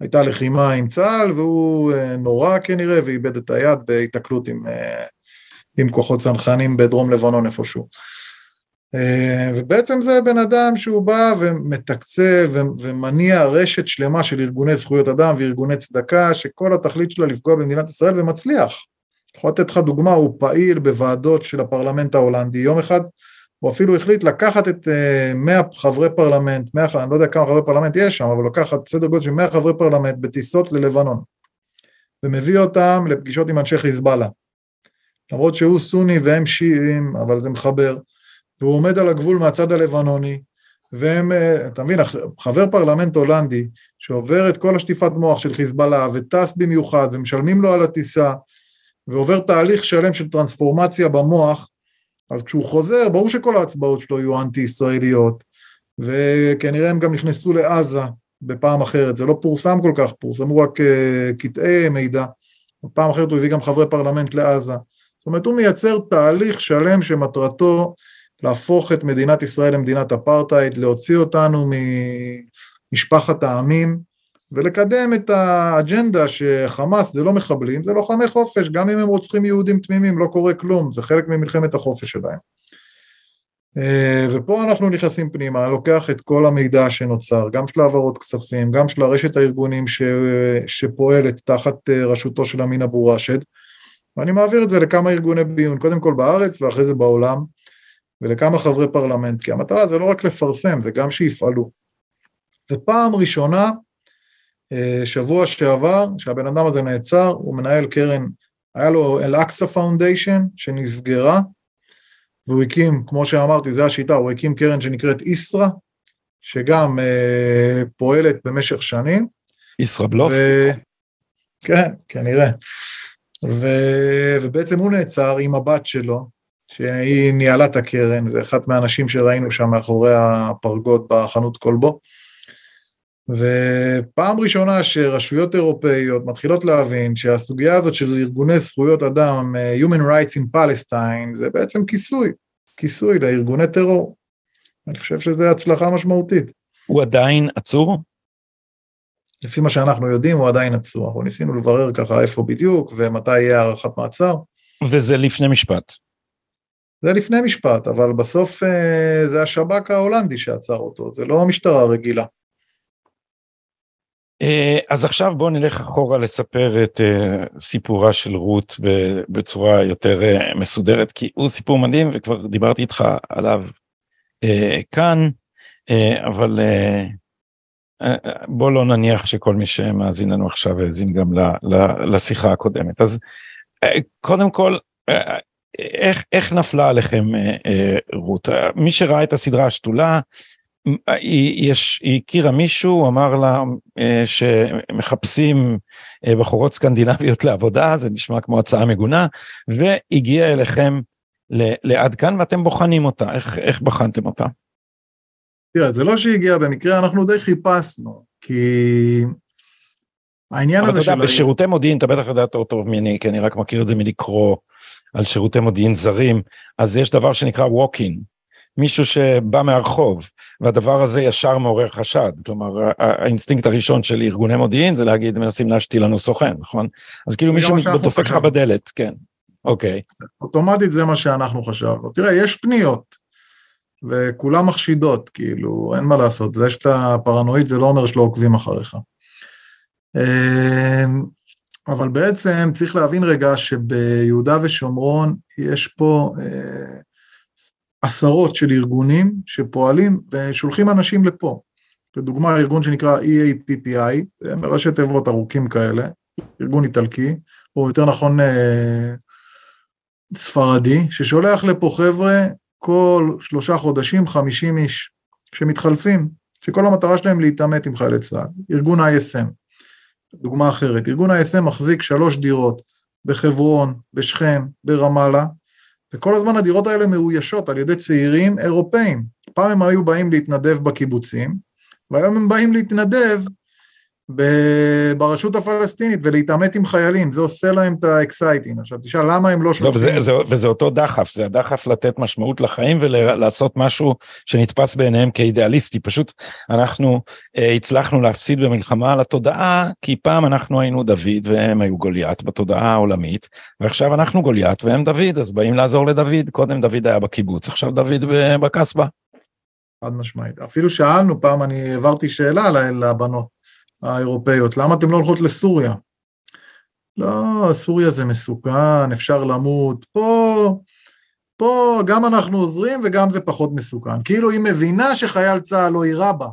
הייתה לחימה עם צה"ל, והוא אה, נורא כנראה, ואיבד את היד בהיתקלות עם, עם כוחות צנחנים בדרום לבנון איפשהו. ובעצם זה בן אדם שהוא בא ומתקצב ומניע רשת שלמה של ארגוני זכויות אדם וארגוני צדקה, שכל התכלית שלה לפגוע במדינת ישראל ומצליח. יכול לתת לך דוגמה, הוא פעיל בוועדות של הפרלמנט ההולנדי, יום אחד הוא אפילו החליט לקחת את 100 אה, חברי פרלמנט, 100, אני לא יודע כמה חברי פרלמנט יש שם, אבל לקחת סדר גודל של 100 חברי פרלמנט בטיסות ללבנון, ומביא אותם לפגישות עם אנשי חיזבאללה. למרות שהוא סוני והם שיעים, אבל זה מחבר, והוא עומד על הגבול מהצד הלבנוני, והם, אה, אתה מבין, חבר פרלמנט הולנדי שעובר את כל השטיפת מוח של חיזבאללה וטס במיוחד ומשלמים לו על הטיסה ועובר תהליך שלם של טרנספורמציה במוח, אז כשהוא חוזר, ברור שכל ההצבעות שלו יהיו אנטי-ישראליות, וכנראה הם גם נכנסו לעזה בפעם אחרת, זה לא פורסם כל כך, פורסמו רק אה, קטעי מידע, בפעם אחרת הוא הביא גם חברי פרלמנט לעזה. זאת אומרת, הוא מייצר תהליך שלם שמטרתו להפוך את מדינת ישראל למדינת אפרטהייד, להוציא אותנו ממשפחת העמים, ולקדם את האג'נדה שחמאס זה לא מחבלים, זה לוחמי חופש, גם אם הם רוצחים יהודים תמימים לא קורה כלום, זה חלק ממלחמת החופש שלהם. אה, ופה אנחנו נכנסים פנימה, לוקח את כל המידע שנוצר, גם של העברות כספים, גם של הרשת הארגונים ש, שפועלת תחת אה, רשותו של אמין אבו ראשד, ואני מעביר את זה לכמה ארגוני ביון, קודם כל בארץ ואחרי זה בעולם, ולכמה חברי פרלמנט, כי המטרה זה לא רק לפרסם, זה גם שיפעלו. ופעם ראשונה, שבוע שעבר, שהבן אדם הזה נעצר, הוא מנהל קרן, היה לו אל-אקסה foundation, שנסגרה, והוא הקים, כמו שאמרתי, זו השיטה, הוא הקים קרן שנקראת איסרא, שגם אה, פועלת במשך שנים. ישראבלוף? ו... כן, כנראה. ו... ובעצם הוא נעצר עם הבת שלו, שהיא ניהלה את הקרן, זה אחת מהאנשים שראינו שם מאחורי הפרגוד בחנות כלבו. ופעם ראשונה שרשויות אירופאיות מתחילות להבין שהסוגיה הזאת של ארגוני זכויות אדם, אה, Human Rights in Palestine, זה בעצם כיסוי, כיסוי לארגוני טרור. אני חושב שזו הצלחה משמעותית. הוא עדיין עצור? לפי מה שאנחנו יודעים, הוא עדיין עצור. אנחנו ניסינו לברר ככה איפה בדיוק ומתי יהיה הארכת מעצר. וזה לפני משפט. זה לפני משפט, אבל בסוף אה, זה השב"כ ההולנדי שעצר אותו, זה לא המשטרה הרגילה. אה, אז עכשיו בואו נלך אחורה לספר את אה, סיפורה של רות בצורה יותר אה, מסודרת, כי הוא סיפור מדהים וכבר דיברתי איתך עליו כאן, אבל בוא לא נניח שכל מי שמאזין לנו עכשיו האזין גם לשיחה הקודמת. אז קודם כל, איך, איך נפלה עליכם רות? מי שראה את הסדרה השתולה, היא, יש, היא הכירה מישהו, אמר לה אה, שמחפשים אה, בחורות סקנדינביות לעבודה, זה נשמע כמו הצעה מגונה, והגיעה אליכם לעד כאן ואתם בוחנים אותה, איך, איך בחנתם אותה? תראה, זה לא שהגיעה במקרה, אנחנו די חיפשנו, כי העניין הזה של... אבל אתה יודע, בשירותי מודיעין, אתה בטח יודע יותר טוב ממני, כי אני רק מכיר את זה מלקרוא על שירותי מודיעין זרים, אז יש דבר שנקרא walk-in. מישהו שבא מהרחוב, והדבר הזה ישר מעורר חשד. כלומר, האינסטינקט הראשון של ארגוני מודיעין זה להגיד, מנסים להשתיל לנו סוכן, נכון? אז כאילו מישהו דופק לך בדלת, כן, אוקיי. אוטומטית זה מה שאנחנו חשבנו. תראה, יש פניות, וכולם מחשידות, כאילו, אין מה לעשות, זה שאתה פרנואיד זה לא אומר שלא עוקבים אחריך. אמ, אבל בעצם צריך להבין רגע שביהודה ושומרון יש פה אה, עשרות של ארגונים שפועלים ושולחים אנשים לפה. לדוגמה, ארגון שנקרא EAPPI, זה מראשי תיבות ארוכים כאלה, ארגון איטלקי, או יותר נכון אה, ספרדי, ששולח לפה חבר'ה כל שלושה חודשים 50 איש, שמתחלפים, שכל המטרה שלהם להתעמת עם חיילי צה"ל. ארגון ISM, דוגמה אחרת, ארגון ISM מחזיק שלוש דירות בחברון, בשכם, ברמאללה, וכל הזמן הדירות האלה מאוישות על ידי צעירים אירופאים. פעם הם היו באים להתנדב בקיבוצים, והיום הם באים להתנדב ברשות הפלסטינית ולהתעמת עם חיילים, זה עושה להם את ה exciting. עכשיו תשאל למה הם לא שולחים... לא, וזה, וזה, וזה אותו דחף, זה הדחף לתת משמעות לחיים ולעשות משהו שנתפס בעיניהם כאידיאליסטי. פשוט אנחנו אה, הצלחנו להפסיד במלחמה על התודעה, כי פעם אנחנו היינו דוד והם היו גוליית בתודעה העולמית, ועכשיו אנחנו גוליית והם דוד, אז באים לעזור לדוד. קודם דוד היה בקיבוץ, עכשיו דוד בקסבה. חד משמעית. אפילו שאלנו פעם, אני העברתי שאלה לבנות. האירופאיות, למה אתם לא הולכות לסוריה? לא, סוריה זה מסוכן, אפשר למות, פה, פה גם אנחנו עוזרים וגם זה פחות מסוכן. כאילו היא מבינה שחייל צה"ל לא יירה בה,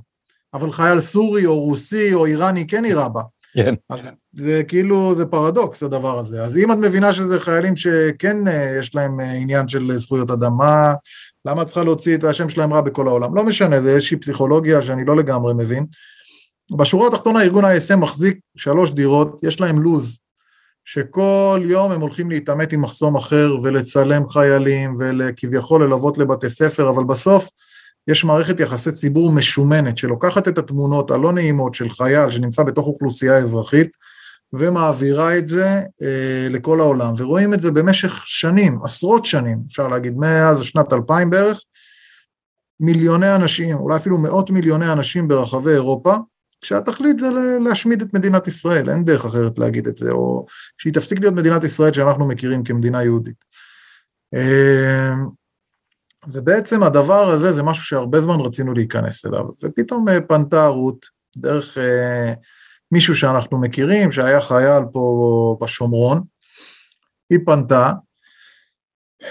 אבל חייל סורי או רוסי או איראני כן יירה בה. כן. אז זה כאילו, זה פרדוקס הדבר הזה. אז אם את מבינה שזה חיילים שכן אה, יש להם אה, עניין של זכויות אדם, מה, למה את צריכה להוציא את השם שלהם רע בכל העולם? לא משנה, זה איזושהי פסיכולוגיה שאני לא לגמרי מבין. בשורה התחתונה ארגון ה-ISM מחזיק שלוש דירות, יש להם לו"ז, שכל יום הם הולכים להתעמת עם מחסום אחר ולצלם חיילים וכביכול ללוות לבתי ספר, אבל בסוף יש מערכת יחסי ציבור משומנת שלוקחת את התמונות הלא נעימות של חייל שנמצא בתוך אוכלוסייה אזרחית ומעבירה את זה אה, לכל העולם, ורואים את זה במשך שנים, עשרות שנים, אפשר להגיד, מאז שנת 2000 בערך, מיליוני אנשים, אולי אפילו מאות מיליוני אנשים ברחבי אירופה, כשהתכלית זה להשמיד את מדינת ישראל, אין דרך אחרת להגיד את זה, או שהיא תפסיק להיות מדינת ישראל שאנחנו מכירים כמדינה יהודית. אה, ובעצם הדבר הזה זה משהו שהרבה זמן רצינו להיכנס אליו, ופתאום אה, פנתה רות דרך אה, מישהו שאנחנו מכירים, שהיה חייל פה בשומרון, היא פנתה,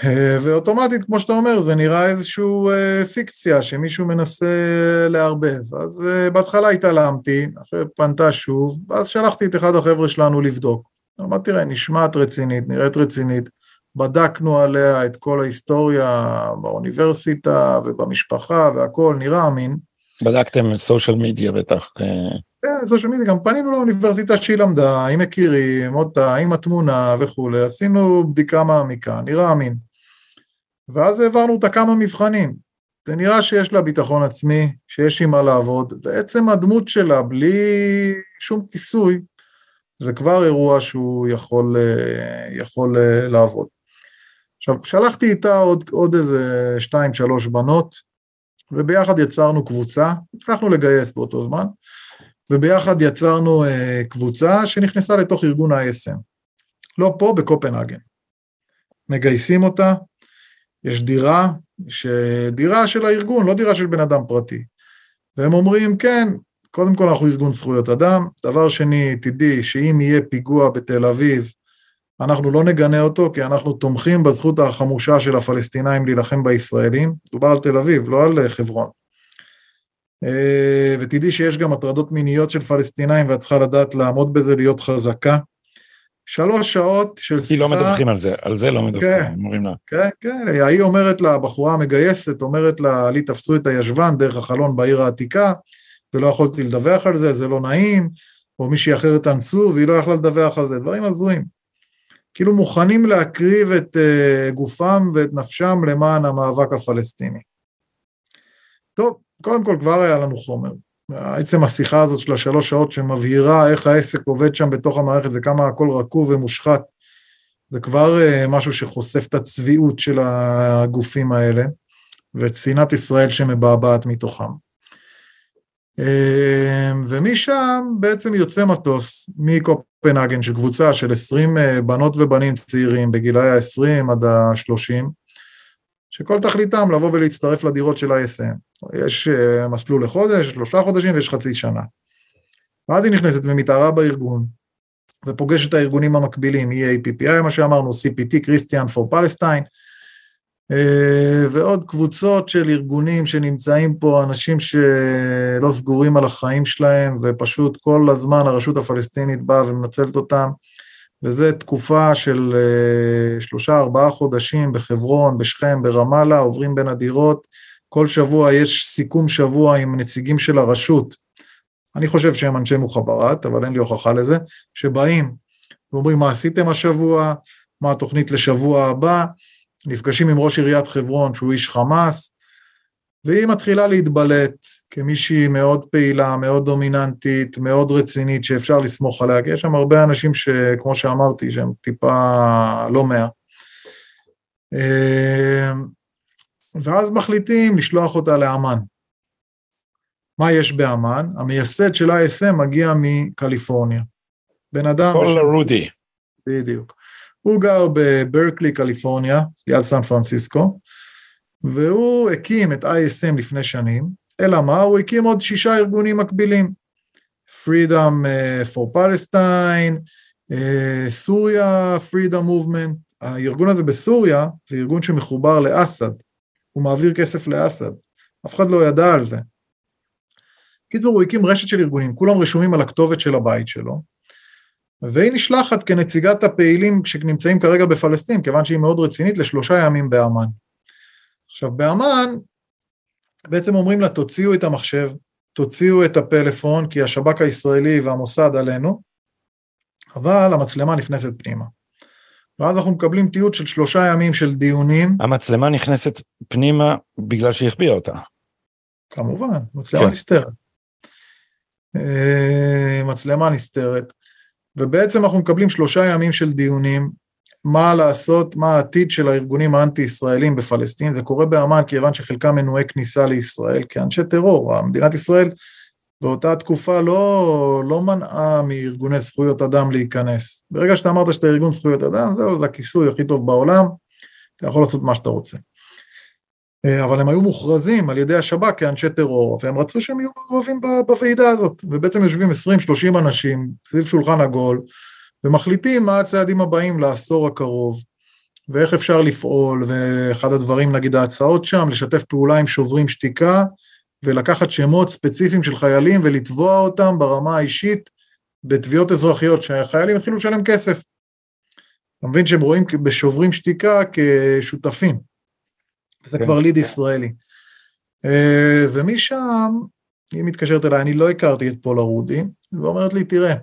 ואוטומטית, כמו שאתה אומר, זה נראה איזושהי אה, פיקציה שמישהו מנסה לערבב. אז אה, בהתחלה התעלמתי, אחרי פנתה שוב, ואז שלחתי את אחד החבר'ה שלנו לבדוק. אמרתי, תראה, נשמעת רצינית, נראית רצינית, בדקנו עליה את כל ההיסטוריה באוניברסיטה ובמשפחה והכל, נראה אמין. בדקתם סושיאל מדיה בטח. כן, סושיאל מדיה, גם פנינו לאוניברסיטה שהיא למדה, האם מכירים אותה, עם התמונה וכולי, עשינו בדיקה מעמיקה, נראה אמין. ואז העברנו אותה כמה מבחנים. זה נראה שיש לה ביטחון עצמי, שיש עם מה לעבוד, ועצם הדמות שלה, בלי שום כיסוי, זה כבר אירוע שהוא יכול, אה, יכול אה, לעבוד. עכשיו, שלחתי איתה עוד, עוד איזה שתיים, שלוש בנות, וביחד יצרנו קבוצה, הצלחנו לגייס באותו זמן, וביחד יצרנו אה, קבוצה שנכנסה לתוך ארגון ה-ISM. לא פה, בקופנהגן. מגייסים אותה, יש דירה, דירה של הארגון, לא דירה של בן אדם פרטי. והם אומרים, כן, קודם כל אנחנו ארגון זכויות אדם, דבר שני, תדעי שאם יהיה פיגוע בתל אביב, אנחנו לא נגנה אותו, כי אנחנו תומכים בזכות החמושה של הפלסטינאים להילחם בישראלים. דובר על תל אביב, לא על חברון. אה, ותדעי שיש גם הטרדות מיניות של פלסטינאים ואת צריכה לדעת לעמוד בזה, להיות חזקה. שלוש שעות של שיחה... כי לא מדווחים על זה, על זה לא מדווחים, כן, אומרים לה. כן, כן, היא אומרת לה, הבחורה המגייסת, אומרת לה, לי תפסו את הישבן דרך החלון בעיר העתיקה, ולא יכולתי לדווח על זה, זה לא נעים, או מישהי אחרת אנסו, והיא לא יכלה לדווח על זה, דברים הזויים. כאילו מוכנים להקריב את uh, גופם ואת נפשם למען המאבק הפלסטיני. טוב, קודם כל כבר היה לנו חומר. עצם השיחה הזאת של השלוש שעות שמבהירה איך העסק עובד שם בתוך המערכת וכמה הכל רקוב ומושחת, זה כבר uh, משהו שחושף את הצביעות של הגופים האלה ואת שנאת ישראל שמבעבעת מתוכם. Uh, ומשם בעצם יוצא מטוס מקופנהגן של קבוצה של 20 uh, בנות ובנים צעירים בגילאי ה-20 עד ה-30, שכל תכליתם לבוא ולהצטרף לדירות של ה-ISM. יש אה, מסלול לחודש, שלושה חודשים ויש חצי שנה. ואז היא נכנסת ומתערה בארגון, ופוגשת את הארגונים המקבילים, EAPPI, מה שאמרנו, CPT, Christian for Palestine, אה, ועוד קבוצות של ארגונים שנמצאים פה, אנשים שלא סגורים על החיים שלהם, ופשוט כל הזמן הרשות הפלסטינית באה ומנצלת אותם. וזו תקופה של אה, שלושה ארבעה חודשים בחברון, בשכם, ברמאללה, עוברים בין הדירות, כל שבוע יש סיכום שבוע עם נציגים של הרשות, אני חושב שהם אנשי מוחברת, אבל אין לי הוכחה לזה, שבאים ואומרים מה עשיתם השבוע, מה התוכנית לשבוע הבא, נפגשים עם ראש עיריית חברון שהוא איש חמאס, והיא מתחילה להתבלט כמישהי מאוד פעילה, מאוד דומיננטית, מאוד רצינית, שאפשר לסמוך עליה, כי יש שם הרבה אנשים שכמו שאמרתי, שהם טיפה לא מאה. אמ, ואז מחליטים לשלוח אותה לאמן. מה יש באמן? המייסד של ה-ISM מגיע מקליפורניה. בן אדם... פול רודי. בדיוק. הוא גר בברקלי, קליפורניה, ליד סן פרנסיסקו, והוא הקים את ISM לפני שנים, אלא מה? הוא הקים עוד שישה ארגונים מקבילים. Freedom אה, for Palestine, אה, סוריה, Freedom Movement. הארגון הזה בסוריה זה ארגון שמחובר לאסד, הוא מעביר כסף לאסד, אף אחד לא ידע על זה. קיצור, הוא הקים רשת של ארגונים, כולם רשומים על הכתובת של הבית שלו, והיא נשלחת כנציגת הפעילים שנמצאים כרגע בפלסטין, כיוון שהיא מאוד רצינית, לשלושה ימים באמ"ן. עכשיו, באמ"ן בעצם אומרים לה, תוציאו את המחשב, תוציאו את הפלאפון, כי השב"כ הישראלי והמוסד עלינו, אבל המצלמה נכנסת פנימה. ואז אנחנו מקבלים תיעוד של שלושה ימים של דיונים. המצלמה נכנסת פנימה בגלל שהיא החביאה אותה. כמובן, מצלמה כן. נסתרת. אה, מצלמה נסתרת. ובעצם אנחנו מקבלים שלושה ימים של דיונים, מה לעשות, מה העתיד של הארגונים האנטי-ישראלים בפלסטין, זה קורה באמ"ן כיוון שחלקם מנועי כניסה לישראל כאנשי טרור, מדינת ישראל באותה תקופה לא, לא מנעה מארגוני זכויות אדם להיכנס. ברגע שאתה אמרת שאתה ארגון זכויות אדם, זהו, זה הכיסוי הכי טוב בעולם, אתה יכול לעשות מה שאתה רוצה. אה, אבל הם היו מוכרזים על ידי השב"כ כאנשי טרור, והם רצו שהם יהיו מעורבים בוועידה הזאת, ובעצם יושבים 20-30 אנשים סביב שולחן עגול, ומחליטים מה הצעדים הבאים לעשור הקרוב, ואיך אפשר לפעול, ואחד הדברים, נגיד ההצעות שם, לשתף פעולה עם שוברים שתיקה, ולקחת שמות ספציפיים של חיילים ולתבוע אותם ברמה האישית בתביעות אזרחיות, שהחיילים התחילו לשלם כסף. אתה מבין שהם רואים בשוברים שתיקה כשותפים. זה כן, כבר ליד כן. ישראלי. אה, ומשם, היא מתקשרת אליי, אני לא הכרתי את פולה רודי, ואומרת לי, תראה,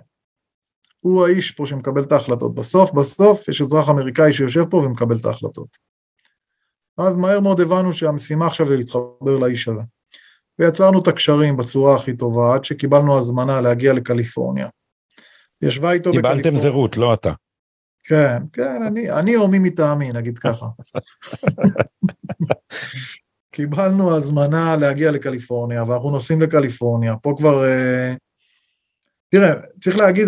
הוא האיש פה שמקבל את ההחלטות. בסוף, בסוף, יש אזרח אמריקאי שיושב פה ומקבל את ההחלטות. אז מהר מאוד הבנו שהמשימה עכשיו זה להתחבר לאיש הזה. ויצרנו את הקשרים בצורה הכי טובה, עד שקיבלנו הזמנה להגיע לקליפורניה. ישבה איתו בקליפורניה. קיבלתם זהות, לא אתה. כן, כן, אני, אני או מי מטעמי, נגיד ככה. קיבלנו הזמנה להגיע לקליפורניה, ואנחנו נוסעים לקליפורניה. פה כבר... Uh, תראה, צריך להגיד,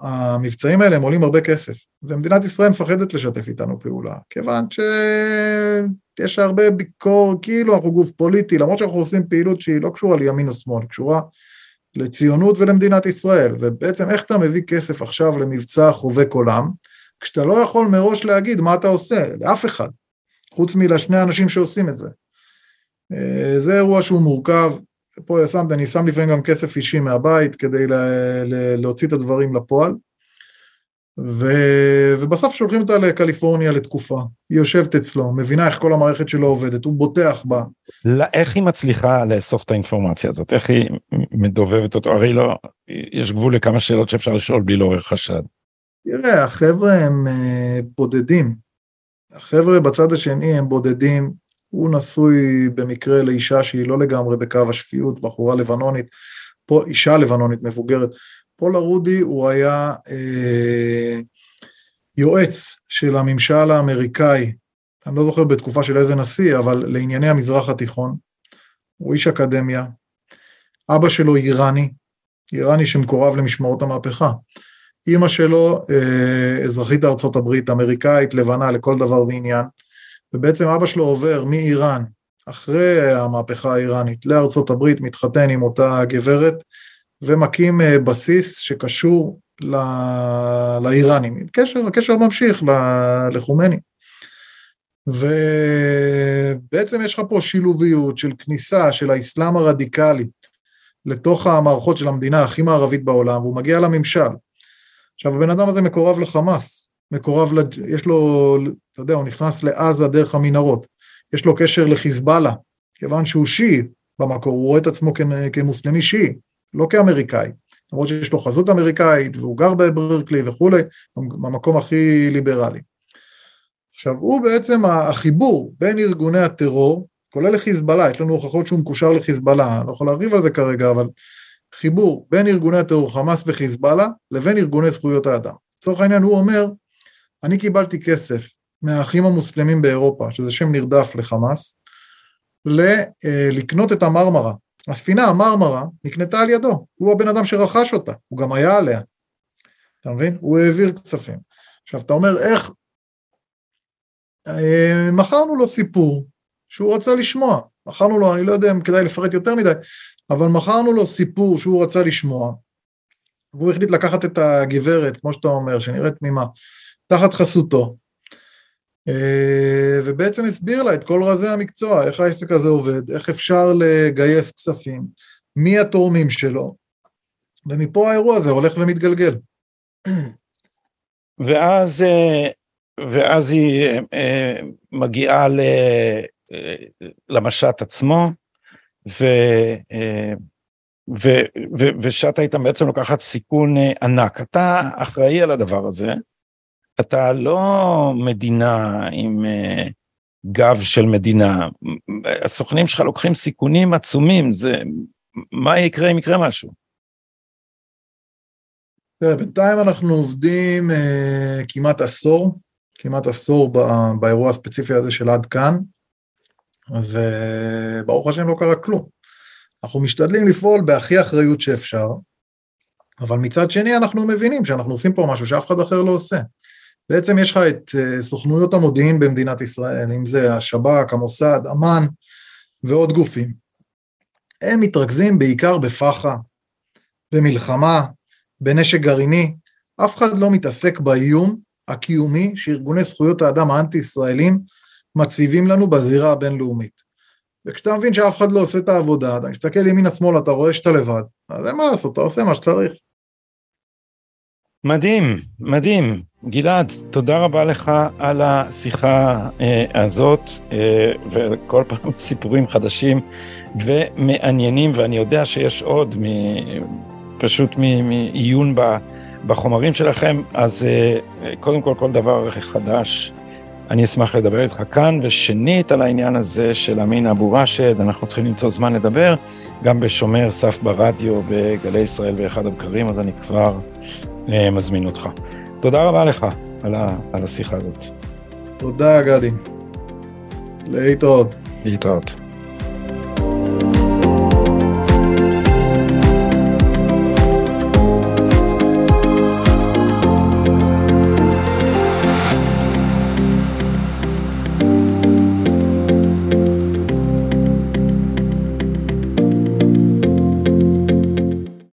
המבצעים האלה הם עולים הרבה כסף, ומדינת ישראל מפחדת לשתף איתנו פעולה, כיוון שיש הרבה ביקור, כאילו אנחנו גוף פוליטי, למרות שאנחנו עושים פעילות שהיא לא קשורה לימין או שמאל, קשורה לציונות ולמדינת ישראל, ובעצם איך אתה מביא כסף עכשיו למבצע חובק עולם, כשאתה לא יכול מראש להגיד מה אתה עושה, לאף אחד, חוץ מלשני האנשים שעושים את זה. אה, זה אירוע שהוא מורכב, פה שמת, אני שם לפעמים גם כסף אישי מהבית כדי ל, ל, להוציא את הדברים לפועל. ו, ובסוף שולחים אותה לקליפורניה לתקופה. היא יושבת אצלו, מבינה איך כל המערכת שלו עובדת, הוא בוטח בה. לא, איך היא מצליחה לאסוף את האינפורמציה הזאת? איך היא מדובבת אותו? הרי לא, יש גבול לכמה שאלות שאפשר לשאול בלי לעורר חשד. תראה, החבר'ה הם uh, בודדים. החבר'ה בצד השני הם בודדים, הוא נשוי במקרה לאישה שהיא לא לגמרי בקו השפיות, בחורה לבנונית, פה, אישה לבנונית מבוגרת. פולה רודי הוא היה אה, יועץ של הממשל האמריקאי, אני לא זוכר בתקופה של איזה נשיא, אבל לענייני המזרח התיכון. הוא איש אקדמיה. אבא שלו איראני, איראני שמקורב למשמרות המהפכה. אימא שלו אה, אזרחית ארצות הברית, אמריקאית, לבנה לכל דבר ועניין. ובעצם אבא שלו עובר מאיראן, אחרי המהפכה האיראנית, לארצות הברית, מתחתן עם אותה גברת, ומקים אה, בסיס שקשור ל... לאיראנים. קשר, הקשר ממשיך לחומני. ובעצם יש לך פה שילוביות של כניסה של האסלאם הרדיקלי לתוך המערכות של המדינה הכי מערבית בעולם, והוא מגיע לממשל. עכשיו, הבן אדם הזה מקורב לחמאס, מקורב, לג... יש לו, אתה יודע, הוא נכנס לעזה דרך המנהרות, יש לו קשר לחיזבאללה, כיוון שהוא שיעי במקור, הוא רואה את עצמו כמוסלמי שיעי, לא כאמריקאי, למרות שיש לו חזות אמריקאית והוא גר בברקלי וכולי, במקום הכי ליברלי. עכשיו, הוא בעצם החיבור בין ארגוני הטרור, כולל לחיזבאללה, יש לנו הוכחות שהוא מקושר לחיזבאללה, אני לא יכול להרחיב על זה כרגע, אבל חיבור בין ארגוני הטרור חמאס וחיזבאללה לבין ארגוני זכויות האדם. לצורך העניין הוא אומר, אני קיבלתי כסף מהאחים המוסלמים באירופה, שזה שם נרדף לחמאס, אה, לקנות את המרמרה. הספינה המרמרה נקנתה על ידו, הוא הבן אדם שרכש אותה, הוא גם היה עליה. אתה מבין? הוא העביר כספים. עכשיו, אתה אומר, איך... אה, מכרנו לו סיפור שהוא רצה לשמוע. מכרנו לו, אני לא יודע אם כדאי לפרט יותר מדי, אבל מכרנו לו סיפור שהוא רצה לשמוע, והוא החליט לקחת את הגברת, כמו שאתה אומר, שנראית תמימה, תחת חסותו, אה, ובעצם הסביר לה את כל רזי המקצוע, איך העסק הזה עובד, איך אפשר לגייס כספים, מי התורמים שלו, ומפה האירוע הזה הולך ומתגלגל. ואז, אה, ואז היא אה, מגיעה למשט עצמו, ושאת היית בעצם לוקחת סיכון ענק. אתה אחראי על הדבר הזה, אתה לא מדינה עם uh, גב של מדינה, הסוכנים שלך לוקחים סיכונים עצומים, זה, מה יקרה אם יקרה משהו? בינתיים אנחנו עובדים uh, כמעט עשור, כמעט עשור באירוע הספציפי הזה של עד כאן, וברוך השם לא קרה כלום. אנחנו משתדלים לפעול בהכי אחריות שאפשר, אבל מצד שני אנחנו מבינים שאנחנו עושים פה משהו שאף אחד אחר לא עושה. בעצם יש לך את אה, סוכנויות המודיעין במדינת ישראל, אם זה השב"כ, המוסד, אמ"ן ועוד גופים. הם מתרכזים בעיקר בפח"ע, במלחמה, בנשק גרעיני, אף אחד לא מתעסק באיום הקיומי שארגוני זכויות האדם האנטי-ישראלים מציבים לנו בזירה הבינלאומית. וכשאתה מבין שאף אחד לא עושה את העבודה, אתה מסתכל ימינה-שמאלה, אתה רואה שאתה לבד, אז אין מה לעשות, אתה עושה מה שצריך. מדהים, מדהים. גלעד, תודה רבה לך על השיחה אה, הזאת, אה, וכל פעם סיפורים חדשים ומעניינים, ואני יודע שיש עוד, מ, פשוט מעיון בחומרים שלכם, אז אה, קודם כל, כל דבר חדש אני אשמח לדבר איתך כאן, ושנית על העניין הזה של אמין אבו ראשד, אנחנו צריכים למצוא זמן לדבר, גם בשומר סף ברדיו בגלי ישראל באחד הבקרים, אז אני כבר אה, מזמין אותך. תודה רבה לך על, ה, על השיחה הזאת. תודה, גדי. להתראות. להתראות.